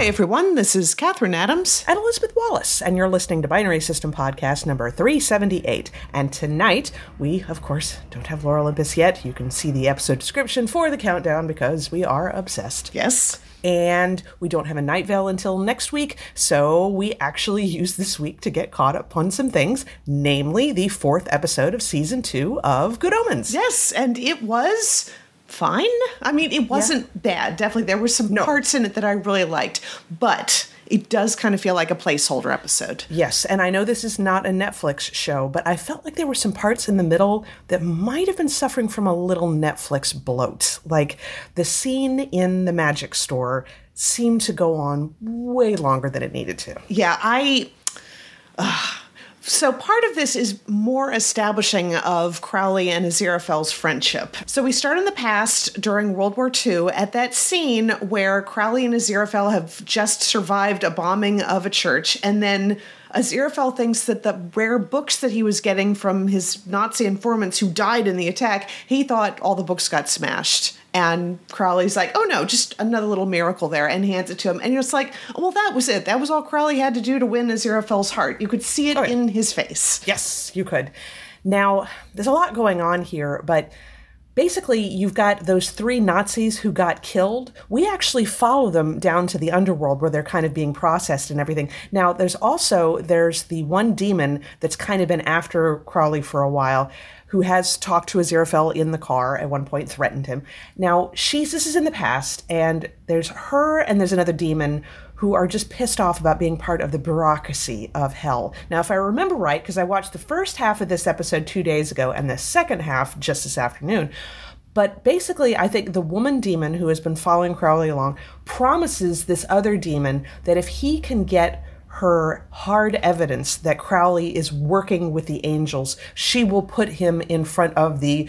Hi, everyone. This is Kathryn Adams. and Elizabeth Wallace, and you're listening to Binary System Podcast number 378. And tonight, we, of course, don't have Lore Olympus yet. You can see the episode description for the countdown because we are obsessed. Yes. And we don't have a Night Vale until next week, so we actually use this week to get caught up on some things, namely the fourth episode of season two of Good Omens. Yes, and it was fine. I mean, it wasn't bad. Definitely, there were some No. parts in it that I really liked, but it does kind of feel like a placeholder episode. Yes, and I know this is not a Netflix show, but I felt like there were some parts in the middle that might have been suffering from a little Netflix bloat. Like the scene in the magic store seemed to go on way longer than it needed to. Yeah, I. ugh. So part of this is more establishing of Crowley and Aziraphale's friendship. So we start in the past during World War II at that scene where Crowley and Aziraphale have just survived a bombing of a church, and then Aziraphale thinks that the rare books that he was getting from his Nazi informants who died in the attack, he thought all the books got smashed. And Crowley's like, oh no, just another little miracle there, and hands it to him. And you're just like, well, that was it. That was all Crowley had to do to win Aziraphale's heart. You could see it oh, yeah. in his face. Yes, you could. Now, there's a lot going on here, but basically you've got those three Nazis who got killed. We actually follow them down to the underworld where they're kind of being processed and everything. Now, there's also there's the one demon that's kind of been after Crowley for a while who has talked to Aziraphale in the car at one point, threatened him. Now, she's this is in the past, and there's her and there's another demon who are just pissed off about being part of the bureaucracy of hell. Now, if I remember right, because I watched the first half of this episode two days ago and the second half just this afternoon. But basically, I think the woman demon who has been following Crowley along promises this other demon that if he can get her hard evidence that Crowley is working with the angels, she will put him in front of the,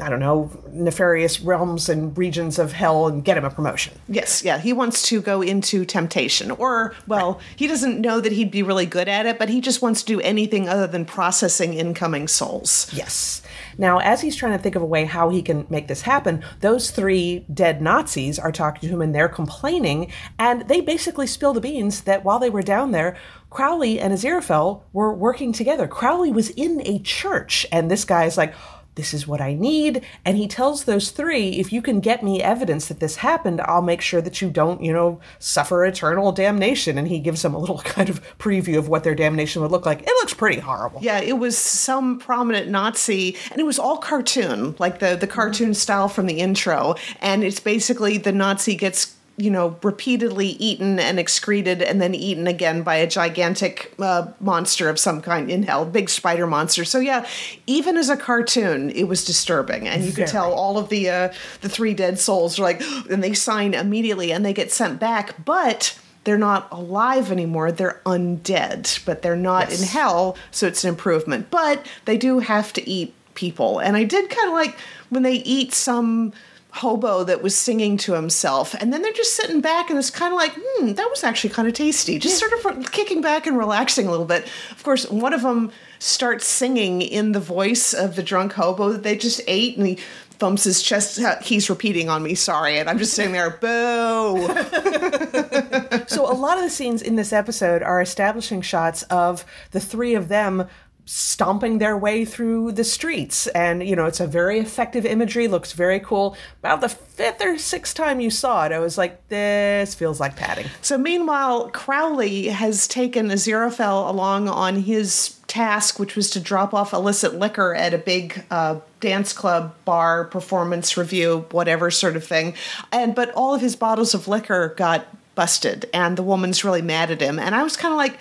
I don't know, nefarious realms and regions of hell and get him a promotion. Yes, yeah, he wants to go into temptation. Or, well, he doesn't know that he'd be really good at it, but he just wants to do anything other than processing incoming souls. Yes. Now, as he's trying to think of a way how he can make this happen, those three dead Nazis are talking to him and they're complaining, and they basically spill the beans that while they were down there, Crowley and Aziraphale were working together. Crowley was in a church, and this guy's like, this is what I need. And he tells those three, if you can get me evidence that this happened, I'll make sure that you don't, you know, suffer eternal damnation. And he gives them a little kind of preview of what their damnation would look like. It looks pretty horrible. Yeah, it was some prominent Nazi, and it was all cartoon, like the, the cartoon style from the intro. And it's basically the Nazi gets you know, repeatedly eaten and excreted and then eaten again by a gigantic uh, monster of some kind in hell, big spider monster. So yeah, even as a cartoon, it was disturbing, and you could tell all of the uh, the three dead souls are like, and they sign immediately and they get sent back, but. They're not alive anymore. They're undead, but they're not in hell, so it's an improvement. But they do have to eat people. And I did kind of like when they eat some hobo that was singing to himself. And then they're just sitting back and it's kind of like hmm that was actually kind of tasty. Just sort of kicking back and relaxing a little bit. Of course one of them starts singing in the voice of the drunk hobo that they just ate and he thumps his chest he's repeating on me sorry and i'm just sitting there boo. So a lot of the scenes in this episode are establishing shots of the three of them stomping their way through the streets and you know it's a very effective imagery looks very cool about the fifth or sixth time you saw it i was like this feels like padding So meanwhile, Crowley has taken Aziraphale along on his task, which was to drop off illicit liquor at a big uh, dance club, bar, performance review, whatever sort of thing. And but all of his bottles of liquor got busted, and the woman's really mad at him. And I was kind of like,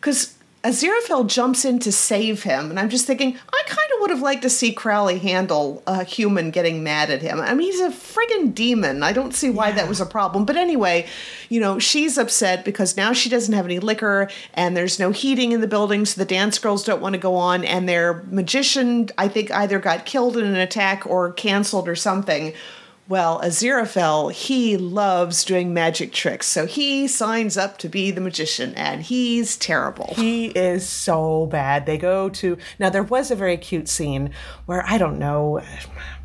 because Aziraphale jumps in to save him, and I'm just thinking, I kind of would have liked to see Crowley handle a human getting mad at him. I mean, he's a friggin' demon. I don't see why that was a problem. But anyway, you know, she's upset because now she doesn't have any liquor, and there's no heating in the building, so the dance girls don't want to go on, and their magician, I think, either got killed in an attack or canceled or something. Well, Aziraphale, he loves doing magic tricks, so he signs up to be the magician, and he's terrible. He is so bad. They go to now. There was a very cute scene where I don't know.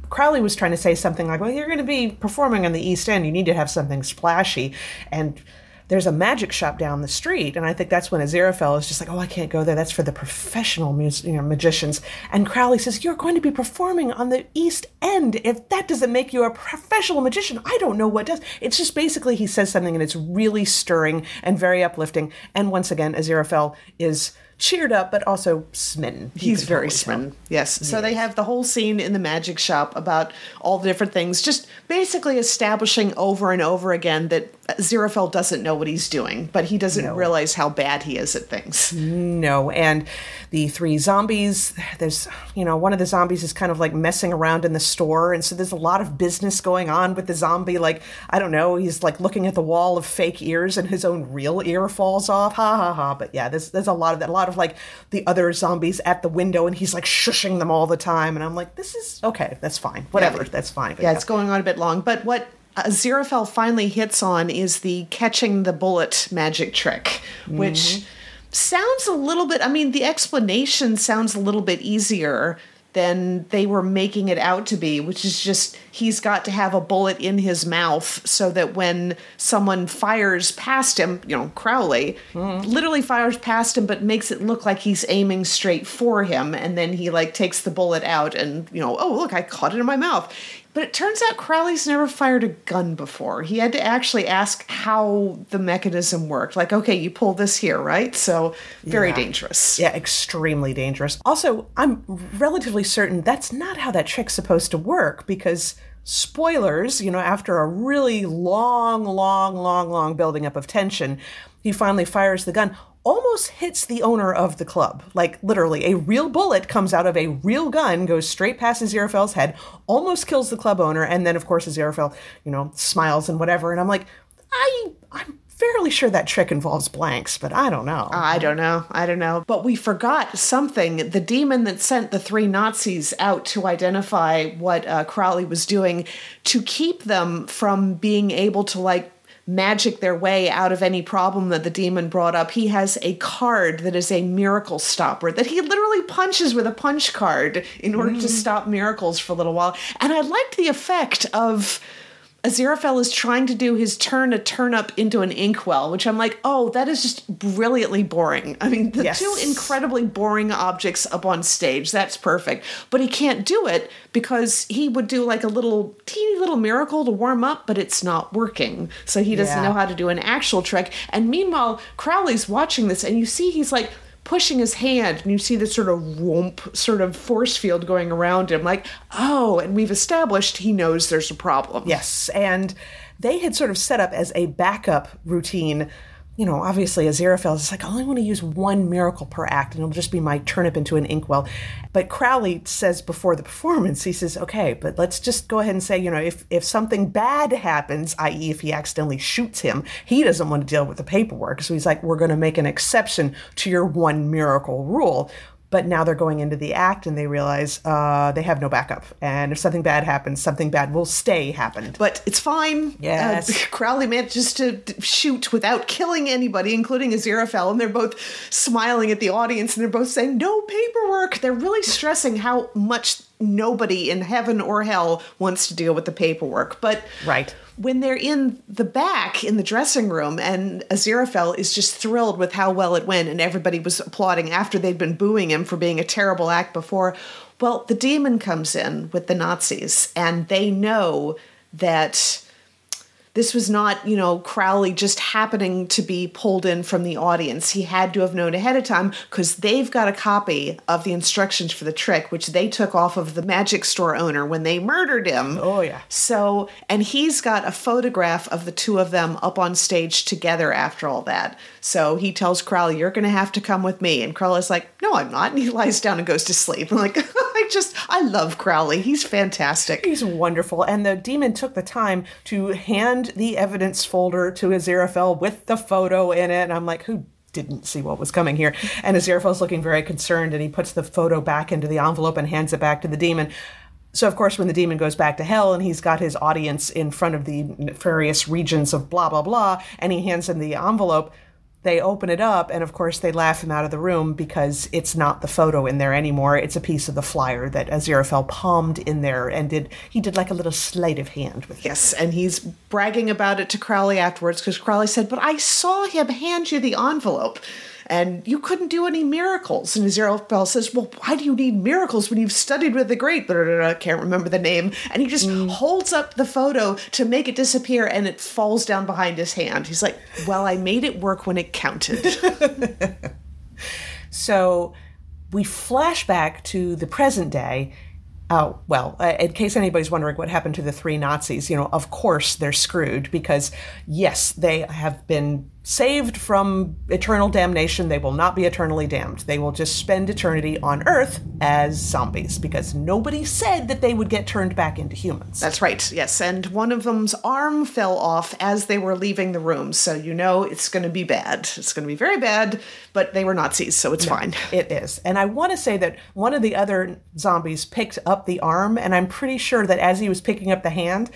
Crowley was trying to say something like, "Well, you're going to be performing on the East End. You need to have something splashy." And there's a magic shop down the street. And I think that's when Aziraphale is just like, oh, I can't go there. That's for the professional mus- you know, magicians. And Crowley says, you're going to be performing on the East End. If that doesn't make you a professional magician, I don't know what does. It's just basically he says something and it's really stirring and very uplifting. And once again, Aziraphale is cheered up, but also smitten. He's very smitten. Yes. So they have the whole scene in the magic shop about all the different things, just basically establishing over and over again that Aziraphale doesn't know what he's doing, but he doesn't no. realize how bad he is at things. No. And the three zombies, there's, you know, one of the zombies is kind of like messing around in the store. And so there's a lot of business going on with the zombie. Like, I don't know, he's like looking at the wall of fake ears and his own real ear falls off. Ha ha ha. But yeah, there's, there's a lot of that. A lot of like the other zombies at the window and he's like shushing them all the time. And I'm like, this is okay. That's fine. Whatever. Yeah, that's fine. But yeah, yeah, it's going on a bit long. But what Aziraphale finally hits on is the catching the bullet magic trick, which mm-hmm. sounds a little bit, I mean, the explanation sounds a little bit easier than they were making it out to be, which is just he's got to have a bullet in his mouth so that when someone fires past him, you know, Crowley mm. literally fires past him but makes it look like he's aiming straight for him and then he like takes the bullet out and, you know, oh, look, I caught it in my mouth. But it turns out Crowley's never fired a gun before. He had to actually ask how the mechanism worked. Like, okay, you pull this here, right? So, very yeah. dangerous. Yeah, extremely dangerous. Also, I'm relatively certain that's not how that trick's supposed to work because spoilers, you know, after a really long, long, long, long building up of tension, he finally fires the gun almost hits the owner of the club. Like literally, a real bullet comes out of a real gun, goes straight past Aziraphale's head, almost kills the club owner, and then of course Aziraphale, you know, smiles and whatever. And I'm like, I I'm fairly sure that trick involves blanks, but I don't know. I don't know. I don't know. But we forgot something. The demon that sent the three Nazis out to identify what uh, Crowley was doing to keep them from being able to like magic their way out of any problem that the demon brought up. He has a card that is a miracle stopper that he literally punches with a punch card in order mm. to stop miracles for a little while. And I liked the effect of Aziraphale is trying to do his turn a turnip into an inkwell, which I'm like, oh, that is just brilliantly boring. I mean, the yes. two incredibly boring objects up on stage, that's perfect. But he can't do it because he would do like a little teeny little miracle to warm up, but it's not working. So he doesn't yeah. know how to do an actual trick. And meanwhile, Crowley's watching this, and you see he's like, pushing his hand and you see this sort of whoomp sort of force field going around him like oh and we've established he knows there's a problem. Yes and they had sort of set up as a backup routine you know, obviously Aziraphale is like, I only want to use one miracle per act, and it'll just be my turnip into an inkwell. But Crowley says before the performance, he says, okay, but let's just go ahead and say, you know, if, if something bad happens, i.e., if he accidentally shoots him, he doesn't want to deal with the paperwork. So he's like, we're going to make an exception to your one miracle rule but now they're going into the act and they realize uh, they have no backup. And if something bad happens, something bad will stay happened. But it's fine. Yes. Uh, Crowley manages to shoot without killing anybody, including Aziraphale, and they're both smiling at the audience and they're both saying, no paperwork. They're really stressing how much nobody in heaven or hell wants to deal with the paperwork. But right when they're in the back in the dressing room and Aziraphale is just thrilled with how well it went and everybody was applauding after they'd been booing him for being a terrible act before. Well, the demon comes in with the Nazis and they know that this was not, you know, Crowley just happening to be pulled in from the audience. He had to have known ahead of time because they've got a copy of the instructions for the trick, which they took off of the magic store owner when they murdered him. Oh, yeah. So, and he's got a photograph of the two of them up on stage together after all that. So he tells Crowley, You're going to have to come with me. And Crowley's like, No, I'm not. And he lies down and goes to sleep. I'm like, just, I love Crowley. He's fantastic. He's wonderful. And the demon took the time to hand the evidence folder to Aziraphale with the photo in it. And I'm like, Who didn't see what was coming here? And Aziraphale's looking very concerned and he puts the photo back into the envelope and hands it back to the demon. So, of course, when the demon goes back to hell and he's got his audience in front of the nefarious regions of blah, blah, blah, and he hands him the envelope, they open it up, and of course, they laugh him out of the room because it's not the photo in there anymore. It's a piece of the flyer that Aziraphale palmed in there and did. He did like a little sleight of hand with. Yes, and he's bragging about it to Crowley afterwards because Crowley said, "But I saw him hand you the envelope." And you couldn't do any miracles. And Aziraphale says, Well, why do you need miracles when you've studied with the great? I can't remember the name. And he just mm. holds up the photo to make it disappear and it falls down behind his hand. He's like, Well, I made it work when it counted. so we flash back to the present day. Oh, well, uh, in case anybody's wondering what happened to the three Nazis, you know, of course they're screwed because, yes, they have been saved from eternal damnation. They will not be eternally damned. They will just spend eternity on Earth as zombies because nobody said that they would get turned back into humans. That's right, yes. And one of them's arm fell off as they were leaving the room. So you know it's going to be bad. It's going to be very bad, but they were Nazis, so it's no, fine. It is. And I want to say that one of the other zombies picked up the arm, and I'm pretty sure that as he was picking up the hand,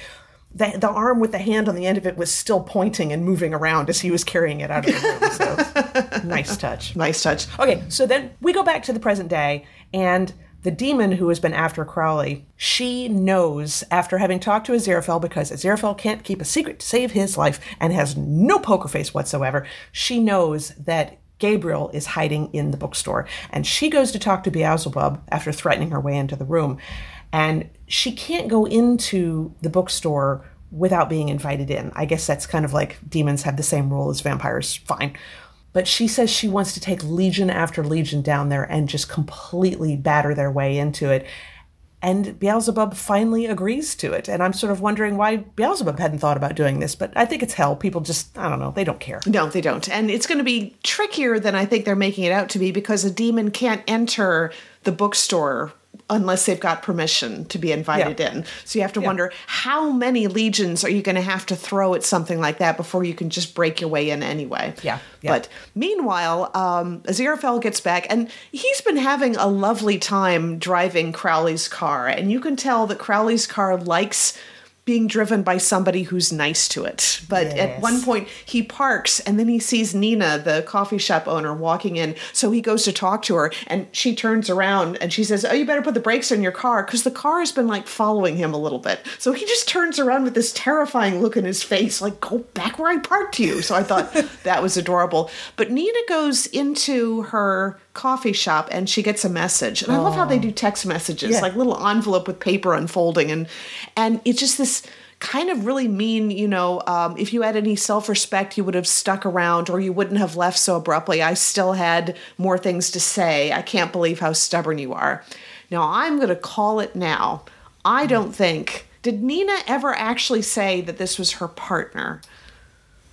the, the arm with the hand on the end of it was still pointing and moving around as he was carrying it out of the room. So nice touch. Nice touch. Okay, so then we go back to the present day, and the demon who has been after Crowley, she knows after having talked to Aziraphale because Aziraphale can't keep a secret to save his life and has no poker face whatsoever. She knows that Gabriel is hiding in the bookstore, and she goes to talk to Beelzebub after threatening her way into the room. And she can't go into the bookstore without being invited in. I guess that's kind of like demons have the same rule as vampires. Fine. But she says she wants to take legion after legion down there and just completely batter their way into it. And Beelzebub finally agrees to it. And I'm sort of wondering why Beelzebub hadn't thought about doing this. But I think it's hell. People just, I don't know, they don't care. No, they don't. And it's going to be trickier than I think they're making it out to be because a demon can't enter the bookstore unless they've got permission to be invited yeah. in. So you have to yeah. wonder how many legions are you going to have to throw at something like that before you can just break your way in anyway. Yeah. yeah. But meanwhile, um, Aziraphale gets back and he's been having a lovely time driving Crowley's car. And you can tell that Crowley's car likes being driven by somebody who's nice to it. But yes. at one point, he parks and then he sees Nina, the coffee shop owner, walking in. So he goes to talk to her and she turns around and she says, Oh, you better put the brakes on your car because the car has been like following him a little bit. So he just turns around with this terrifying look in his face, like, Go back where I parked you. So I thought that was adorable. But Nina goes into her coffee shop and she gets a message. And I love how they do text messages, yeah. like little envelope with paper unfolding and and it's just this kind of really mean, you know, um, if you had any self respect, you would have stuck around or you wouldn't have left so abruptly. I still had more things to say. I can't believe how stubborn you are. Now, I'm going to call it now. I don't think. Did Nina ever actually say that this was her partner?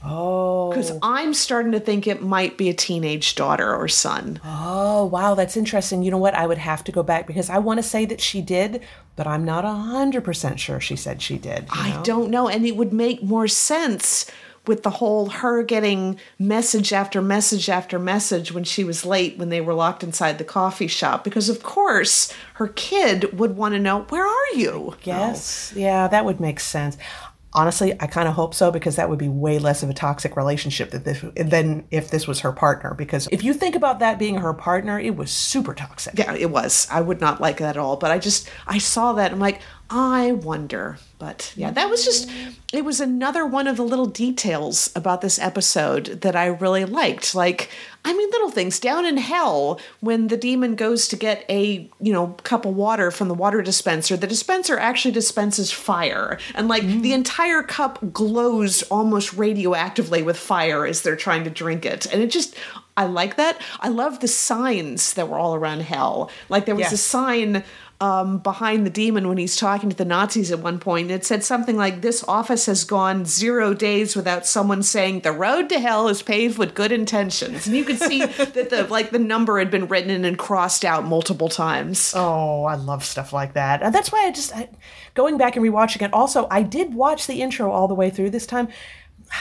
Oh. Because I'm starting to think it might be a teenage daughter or son. Oh, wow, that's interesting. You know what? I would have to go back because I want to say that she did, but I'm not 100% sure she said she did. know? I don't know. And it would make more sense with the whole her getting message after message after message when she was late when they were locked inside the coffee shop because of course her kid would want to know where are you yes oh. yeah that would make sense honestly, I kind of hope so because that would be way less of a toxic relationship this, than if this was her partner. Because if you think about that being her partner, it was super toxic. Yeah, it was. I would not like that at all. But I just I saw that. I'm like, I wonder. But yeah, that was just, it was another one of the little details about this episode that I really liked. Like, I mean, little things down in hell when the demon goes to get a, you know, cup of water from the water dispenser, the dispenser actually dispenses fire. And like mm. the entire cup glows almost radioactively with fire as they're trying to drink it. And it just, I like that. I love the signs that were all around hell. Like there was yes. a sign um, behind the demon when he's talking to the Nazis at one point. It said something like, "This office has gone zero days without someone saying the road to hell is paved with good intentions." And you could see that the like the number had been written and crossed out multiple times. Oh, I love stuff like that. And that's why I just I, going back and rewatching it. Also, I did watch the intro all the way through this time.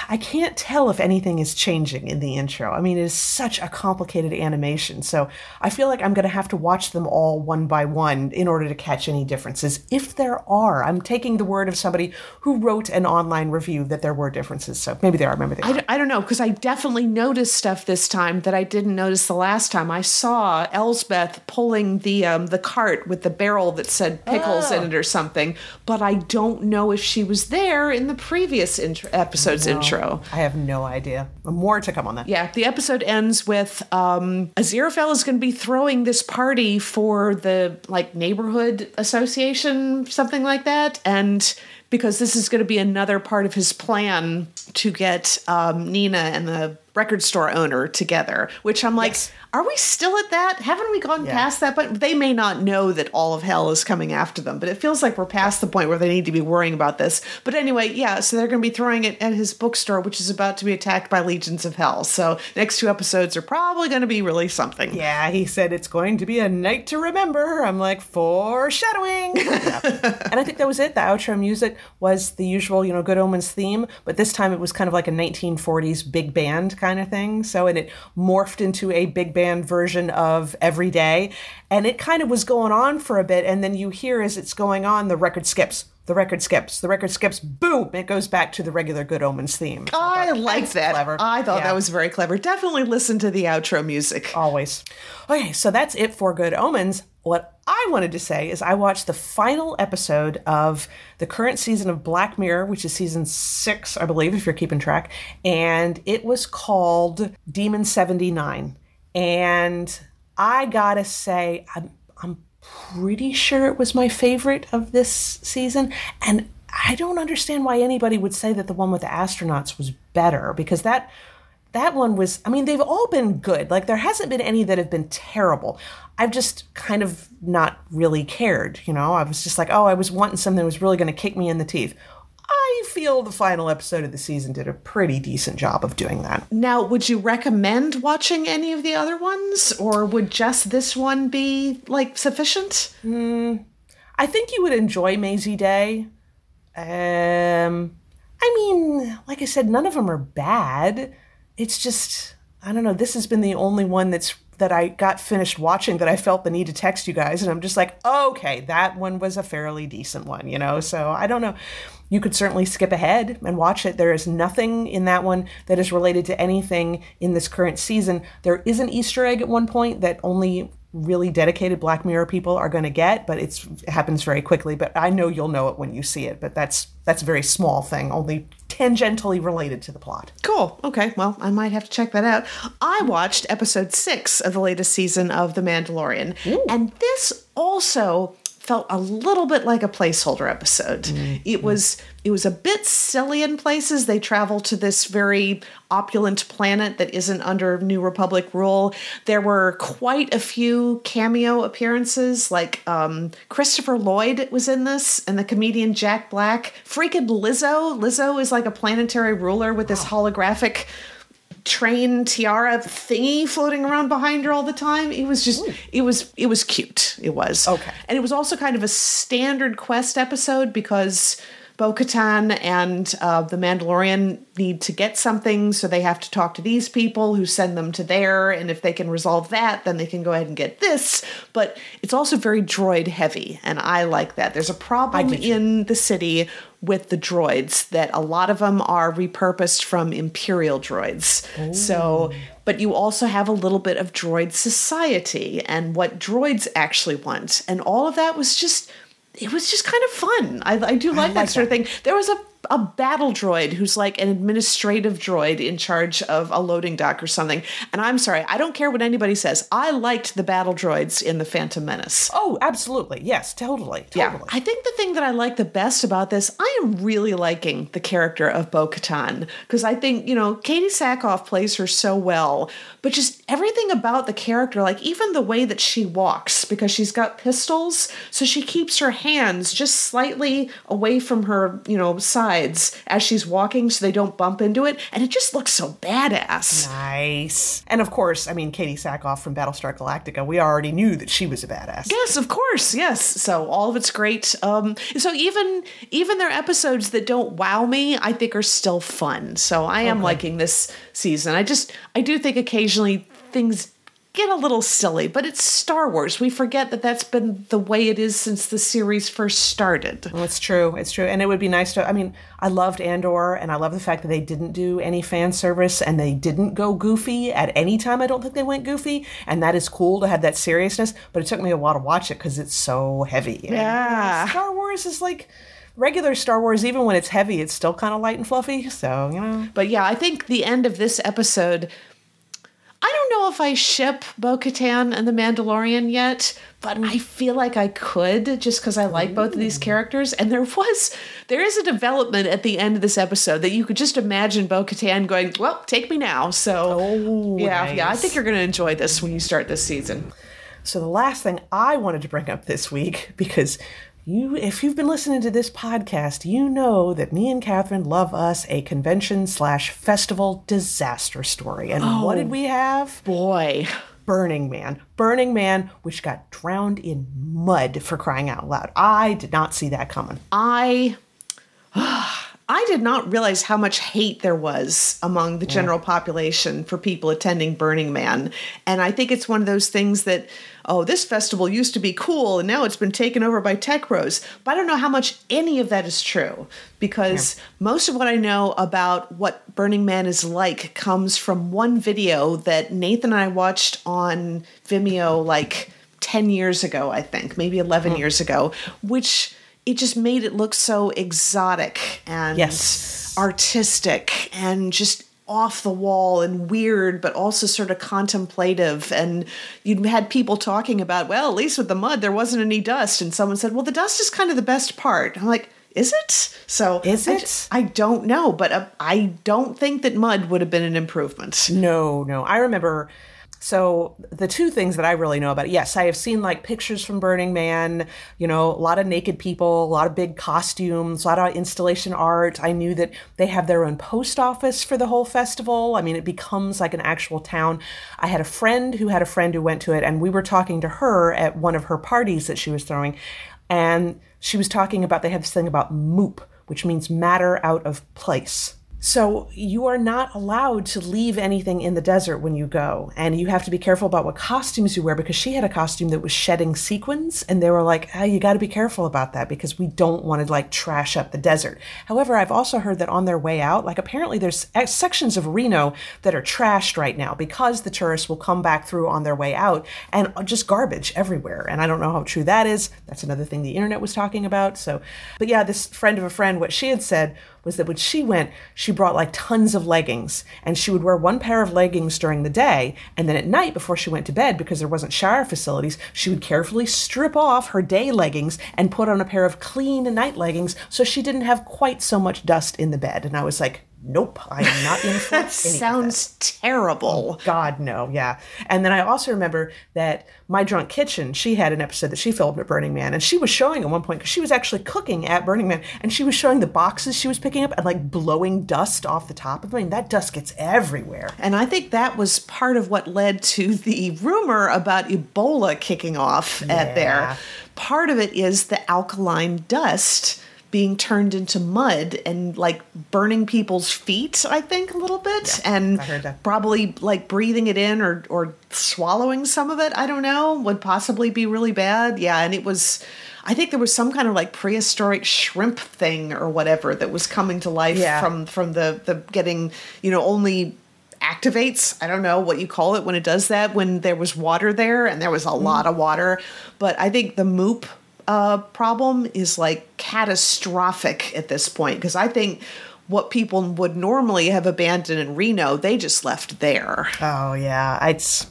I can't tell if anything is changing in the intro. I mean, it is such a complicated animation. So I feel like I'm going to have to watch them all one by one in order to catch any differences. If there are, I'm taking the word of somebody who wrote an online review that there were differences. So maybe there are, maybe there I, d- I don't know, because I definitely noticed stuff this time that I didn't notice the last time. I saw Elsbeth pulling the um, the cart with the barrel that said pickles in Oh. it or something, but I don't know if she was there in the previous intro- episode's intro. I have no idea. More to come on that. Yeah, the episode ends with um, Aziraphale is going to be throwing this party for the like neighborhood association, something like that, and because this is going to be another part of his plan to get um, Nina and the record store owner together. Which I'm like, Yes. are we still at that? Haven't we gone Yeah. past that? But they may not know that all of hell is coming after them. But it feels like we're past the point where they need to be worrying about this. But anyway, yeah. So they're going to be throwing it at his bookstore, which is about to be attacked by legions of hell. So next two episodes are probably going to be really something. Yeah, he said it's going to be a night to remember. I'm like, foreshadowing. Yeah. and I think that was it. The outro music was the usual, you know, Good Omens theme, but this time it was kind of like a 1940s big band kind of thing. So, and it morphed into a big band version of Every Day. And it kind of was going on for a bit. And then you hear as it's going on, the record skips. The record skips. The record skips. Boom! It goes back to the regular Good Omens theme. So I thought, like that. Clever. I thought Yeah. that was very clever. Definitely listen to the outro music. Always. Okay, so that's it for Good Omens. What I wanted to say is I watched the final episode of the current season of Black Mirror, which is season six, I believe, if you're keeping track, and it was called Demon 79. And I gotta say, I'm, I'm pretty sure it was my favorite of this season. And I don't understand why anybody would say that the one with the astronauts was better because that that one was i mean they've all been good. Like there hasn't been any that have been terrible. I've just kind of not really cared you know? I was just like oh i was wanting something that was really going to kick me in the teeth. I feel the final episode of the season did a pretty decent job of doing that. Now, would you recommend watching any of the other ones, or would just this one be like sufficient? i think you would enjoy Mazey Day. Um i mean like i said none of them are bad it's just i don't know this has been the only one that's that i got finished watching that i felt the need to text you guys and i'm just like okay that one was a fairly decent one you know? So i don't know. You could certainly skip ahead and watch it. There is nothing in that one that is related to anything in this current season. There is an easter egg at one point that only really dedicated Black Mirror people are going to get, but it's it happens very quickly. But I know you'll know it when you see it. But that's that's a very small thing, only tangentially related to the plot. Cool. Okay. Well, I might have to check that out. I watched episode six of the latest season of The Mandalorian, and this also felt a little bit like a placeholder episode. It was it was a bit silly in places. They travel to this very opulent planet that isn't under New Republic rule. There were quite a few cameo appearances, like um, Christopher Lloyd was in this, and the comedian Jack Black. Freaking Lizzo. Lizzo is like a planetary ruler with this holographic train tiara thingy floating around behind her all the time. It was just it was it was cute. It was. Okay. And it was also kind of a standard quest episode because Bo Katan and uh, the Mandalorian need to get something, so they have to talk to these people who send them to there. And if they can resolve that, then they can go ahead and get this. But it's also very droid heavy, and I like that. There's a problem in the city with the droids that a lot of them are repurposed from Imperial droids. So, but you also have a little bit of droid society and what droids actually want. And all of that was just it was just kind of fun. I, I do like, that like sort of thing. There was a a battle droid who's like an administrative droid in charge of a loading dock or something. And I'm sorry, I don't care what anybody says. I liked the battle droids in the Phantom Menace. Oh, absolutely. Yes, totally. Yeah, Totally. I think the thing that I like the best about this, I am really liking the character of Bo Katan because I think, you know, Katee Sackhoff plays her so well, but just everything about the character, like even the way that she walks, because she's got pistols, so she keeps her hands just slightly away from her, you know, side sides as she's walking so they don't bump into it. And it just looks so badass. Nice. And of course, I mean, Katee Sackhoff from Battlestar Galactica, we already knew that she was a badass. Yes, of course. Yes. So all of it's great. Um, so even even their episodes that don't wow me, I think are still fun. So I am okay. liking this season. I just I do think occasionally things get a little silly, but it's Star Wars. We forget that that's been the way it is since the series first started. Well, it's true. It's true. And it would be nice to, I mean, I loved Andor and I love the fact that they didn't do any fan service and they didn't go goofy at any time. I don't think they went goofy. And that is cool to have that seriousness, but it took me a while to watch it because it's so heavy. Yeah. And Star Wars is like, regular Star Wars, even when it's heavy, it's still kind of light and fluffy. So, you know. But yeah, I think the end of this episode I don't know if I ship Bo Katan and The Mandalorian yet, but I feel like I could just because I like both of these characters. And there was, there is a development at the end of this episode that you could just imagine Bo Katan going, Well, take me now. So, oh, yeah, nice. yeah, I think you're going to enjoy this when you start this season. So, the last thing I wanted to bring up this week, because you if you've been listening to this podcast you know that me and Kathryn love us a convention slash festival disaster story. And oh, what did we have? boy. Burning man. Burning man which got drowned in mud for crying out loud. I did not see that coming. I I did not realize how much hate there was among the mm. general population for people attending Burning Man. And I think it's one of those things that oh, this festival used to be cool and now it's been taken over by tech bros. But I don't know how much any of that is true because yeah. most of what I know about what Burning Man is like comes from one video that Nathan and I watched on Vimeo like 10 years ago, I think, maybe 11 mm. years ago, which it just made it look so exotic and yes. artistic and just off the wall and weird, but also sort of contemplative. And you had people talking about, well, at least with the mud, there wasn't any dust. And someone said, well, the dust is kind of the best part. I'm like, is it? So is it? I, I don't know, but uh, I don't think that mud would have been an improvement. No, no. I remember so the two things that I really know about it, yes, I have seen like pictures from Burning Man, you know, a lot of naked people, a lot of big costumes, a lot of installation art. I knew that they have their own post office for the whole festival. I mean, it becomes like an actual town. I had a friend who had a friend who went to it, and we were talking to her at one of her parties that she was throwing, and she was talking about they have this thing about moop, which means matter out of place. So you are not allowed to leave anything in the desert when you go. And you have to be careful about what costumes you wear because she had a costume that was shedding sequins. And they were like, oh, you got to be careful about that because we don't want to like trash up the desert. However, I've also heard that on their way out, like apparently there's sections of Reno that are trashed right now because the tourists will come back through on their way out and uh, just garbage everywhere. And I don't know how true that is. That's another thing the internet was talking about. So, but yeah, this friend of a friend, what she had said was that when she went, she brought like tons of leggings and she would wear one pair of leggings during the day. And then at night, before she went to bed, because there wasn't shower facilities, she would carefully strip off her day leggings and put on a pair of clean night leggings so she didn't have quite so much dust in the bed. And I was like, nope, I am not in for that sounds terrible. Oh, God, no, yeah. And then I also remember that My Drunk Kitchen, she had an episode that she filmed at Burning Man, and she was showing at one point because she was actually cooking at Burning Man, and she was showing the boxes she was picking up and like blowing dust off the top of them. I mean, that dust gets everywhere. And I think that was part of what led to the rumor about Ebola kicking off yeah. at there. Part of it is the alkaline dust being turned into mud and like burning people's feet, I think, a little bit. Yeah, and probably like breathing it in or, or swallowing some of it, I don't know, would possibly be really bad. Yeah. And it was, I think there was some kind of like prehistoric shrimp thing or whatever that was coming to life yeah. from, from the, the getting, you know, only activates. I don't know what you call it when it does that, when there was water there and there was a mm. lot of water. But I think the moop uh, problem is like catastrophic at this point because I think what people would normally have abandoned in Reno, they just left there. Oh yeah, it's.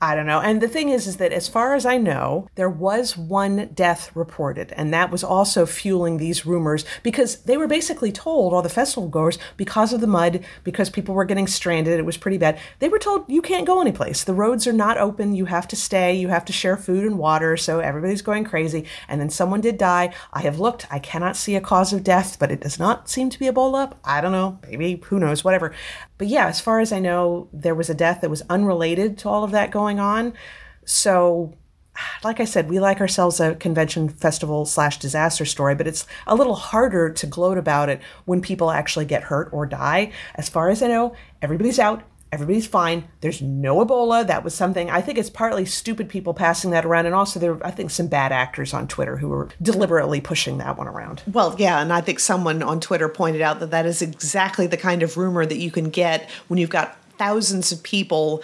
I don't know. And the thing is, is that as far as I know, there was one death reported, and that was also fueling these rumors because they were basically told, all the festival goers, because of the mud, because people were getting stranded, it was pretty bad. They were told, you can't go anyplace. The roads are not open. You have to stay. You have to share food and water. So everybody's going crazy. And then someone did die. I have looked. I cannot see a cause of death, but it does not seem to be a Ebola. I don't know. Maybe, who knows, whatever. But yeah, as far as I know, there was a death that was unrelated to all of that going on. So like I said, we like ourselves a convention festival slash disaster story, but it's a little harder to gloat about it when people actually get hurt or die. As far as I know, everybody's out. Everybody's fine. There's no Ebola. That was something. I think it's partly stupid people passing that around, and also there, I think, some bad actors on Twitter who were deliberately pushing that one around. Well, yeah, and I think someone on Twitter pointed out that that is exactly the kind of rumor that you can get when you've got thousands of people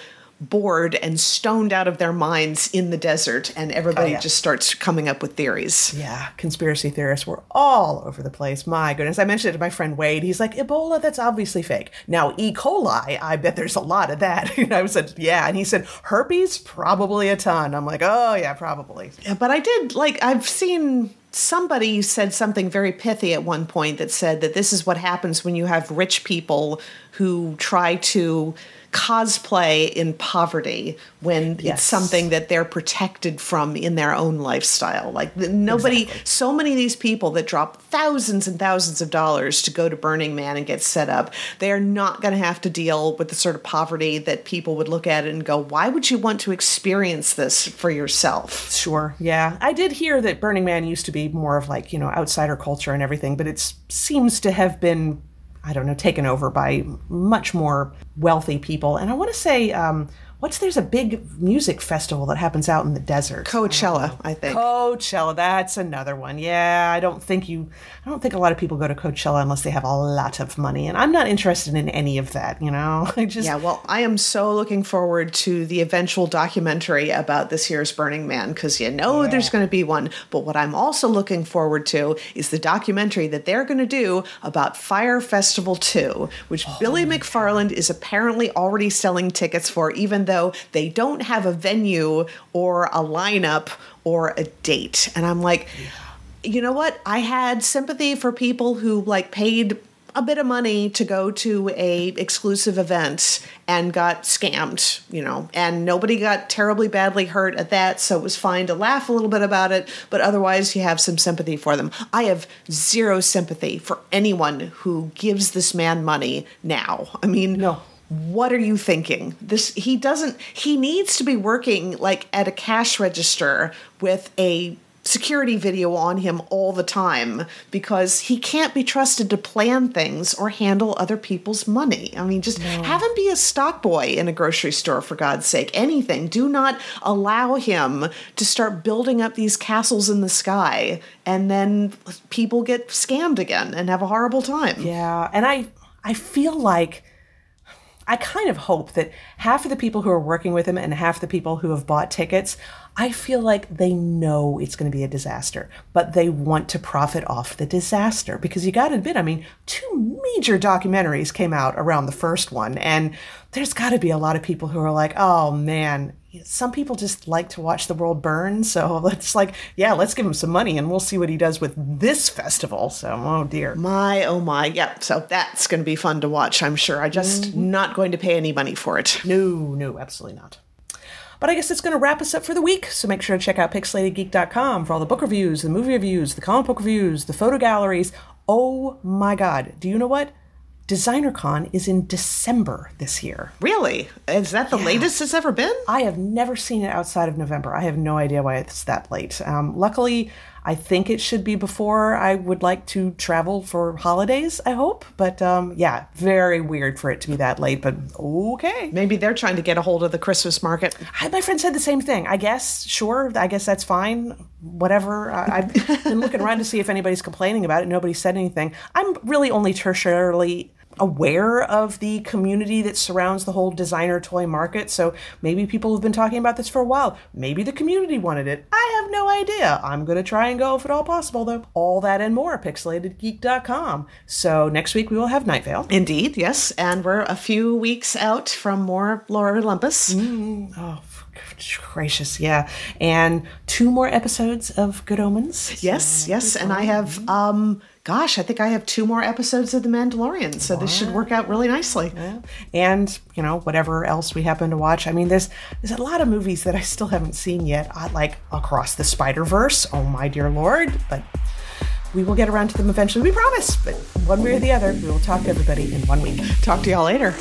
bored and stoned out of their minds in the desert, and everybody Oh, yeah. just starts coming up with theories. Yeah, conspiracy theorists were all over the place. My goodness. I mentioned it to my friend Wade. He's like, Ebola, that's obviously fake. Now, E. coli, I bet there's a lot of that. And I said, yeah. And he said, herpes, probably a ton. I'm like, oh, yeah, probably. Yeah, but I did like I've seen somebody said something very pithy at one point that said that this is what happens when you have rich people who try to cosplay in poverty when Yes. it's something that they're protected from in their own lifestyle. Like nobody, so many of these people that drop thousands and thousands of dollars to go to Burning Man and get set up, they are not going to have to deal with the sort of poverty that people would look at it and go, why would you want to experience this for yourself? Sure. Yeah. I did hear that Burning Man used to be more of like, you know, outsider culture and everything, but it seems to have been, I don't know, taken over by much more wealthy people. And I want to say, um, what's there's a big music festival that happens out in the desert. Coachella, oh, I think. Coachella, that's another one. Yeah, I don't think you I don't think a lot of people go to Coachella unless they have a lot of money. And I'm not interested in any of that, you know? I just Yeah, well, I am so looking forward to the eventual documentary about this year's Burning Man because you know there's going to be one. But what I'm also looking forward to is the documentary that they're going to do about Fyre Festival 2, which oh, Billy McFarland is apparently already selling tickets for, even though they don't have a venue or a lineup or a date. And I'm like, you know what? I had sympathy for people who like paid a bit of money to go to a exclusive event and got scammed, you know, and nobody got terribly badly hurt at that, so it was fine to laugh a little bit about it, but otherwise you have some sympathy for them. I have zero sympathy for anyone who gives this man money now. I mean, No. What are you thinking this he doesn't he needs to be working like at a cash register with a security video on him all the time because he can't be trusted to plan things or handle other people's money. I mean, just have him be a stock boy in a grocery store for God's sake. Anything. Do not allow him to start building up these castles in the sky and then people get scammed again and have a horrible time. Yeah, and I I feel like I kind of hope that half of the people who are working with him and half the people who have bought tickets, I feel like they know it's going to be a disaster, but they want to profit off the disaster. Because you got to admit, I mean, two major documentaries came out around the first one, and there's got to be a lot of people who are like, "Oh man, some people just like to watch the world burn, so let's like, yeah, let's give him some money and we'll see what he does with this festival." So, oh dear. My oh my, yep. So that's going to be fun to watch, I'm sure. I'm just mm-hmm. not going to pay any money for it. No, no, absolutely not. But I guess it's going to wrap us up for the week. So make sure to check out pixelatedgeek.com for all the book reviews, the movie reviews, the comic book reviews, the photo galleries. Oh my God. Do you know what? DesignerCon is in December this year. Really? Is that the latest it's ever been? I have never seen it outside of November. I have no idea why it's that late. Um, luckily, I think it should be before I would like to travel for holidays, I hope. But um, yeah, very weird for it to be that late, but okay. Maybe they're trying to get a hold of the Christmas market. I, my friend said the same thing. I guess, sure. I guess that's fine. Whatever. I, I've been looking around to see if anybody's complaining about it. Nobody said anything. I'm really only tertiarily. Aware of the community that surrounds the whole designer toy market. So maybe people have been talking about this for a while. Maybe the community wanted it. I have no idea. I'm going to try and go if at all possible, though. All that and more, pixelatedgeek.com. So next week we will have Night Vale. Indeed, yes. And we're a few weeks out from more Lore Olympus. Oh, gracious, yeah. And two more episodes of Good Omens. Yes, yes. And I have, um, gosh, I think I have two more episodes of The Mandalorian. So this should work out really nicely. and you know whatever else we happen to watch. I mean, there's there's a lot of movies that I still haven't seen yet. Uh, like Across the Spider Verse. Oh my dear lord! But we will get around to them eventually. We promise. But one way or the other, we will talk to everybody in one week. Talk to y'all later.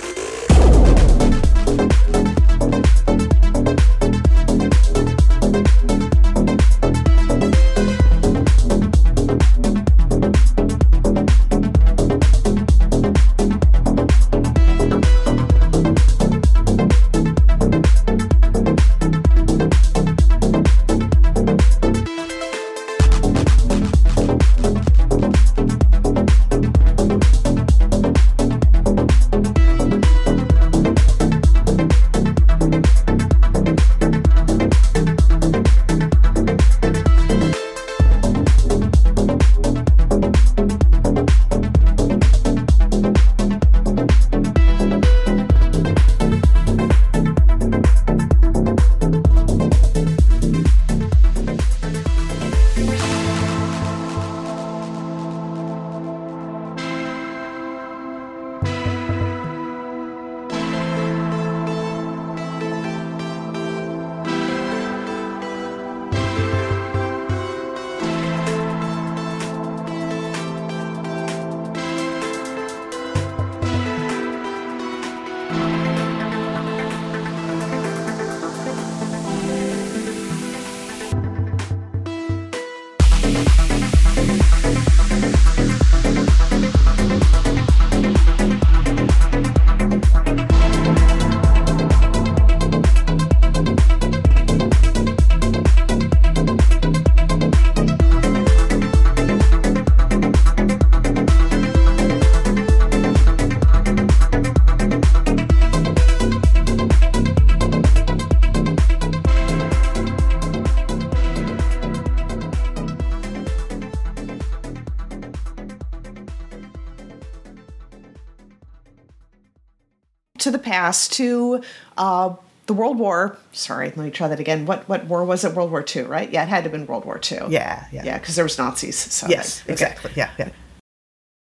Past to uh, the World War. Sorry, let me try that again. What what war was it? World War II, right? Yeah, it had to have been World War II. Yeah, yeah. yeah, because there was Nazis. So Yes, okay. exactly. Yeah, yeah.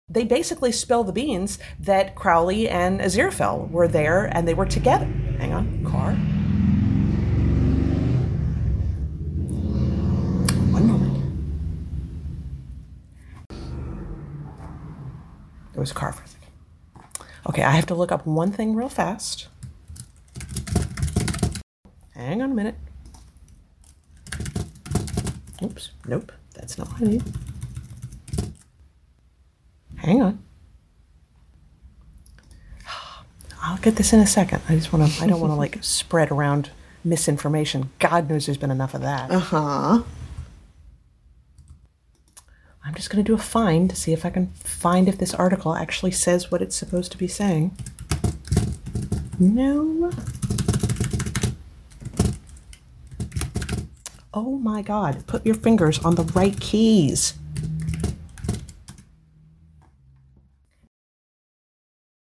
They basically spill the beans that Crowley and Aziraphale were there and they were together. Hang on, car. One moment. There was a car for a second. Okay, I have to look up one thing real fast. Hang on a minute. Oops, nope, that's not what I need. Hang on. I'll get this in a second. I just want to, I don't want to like spread around misinformation. God knows there's been enough of that. Uh huh. I'm just going to do a find to see if I can find if this article actually says what it's supposed to be saying. No. Oh my god, put your fingers on the right keys.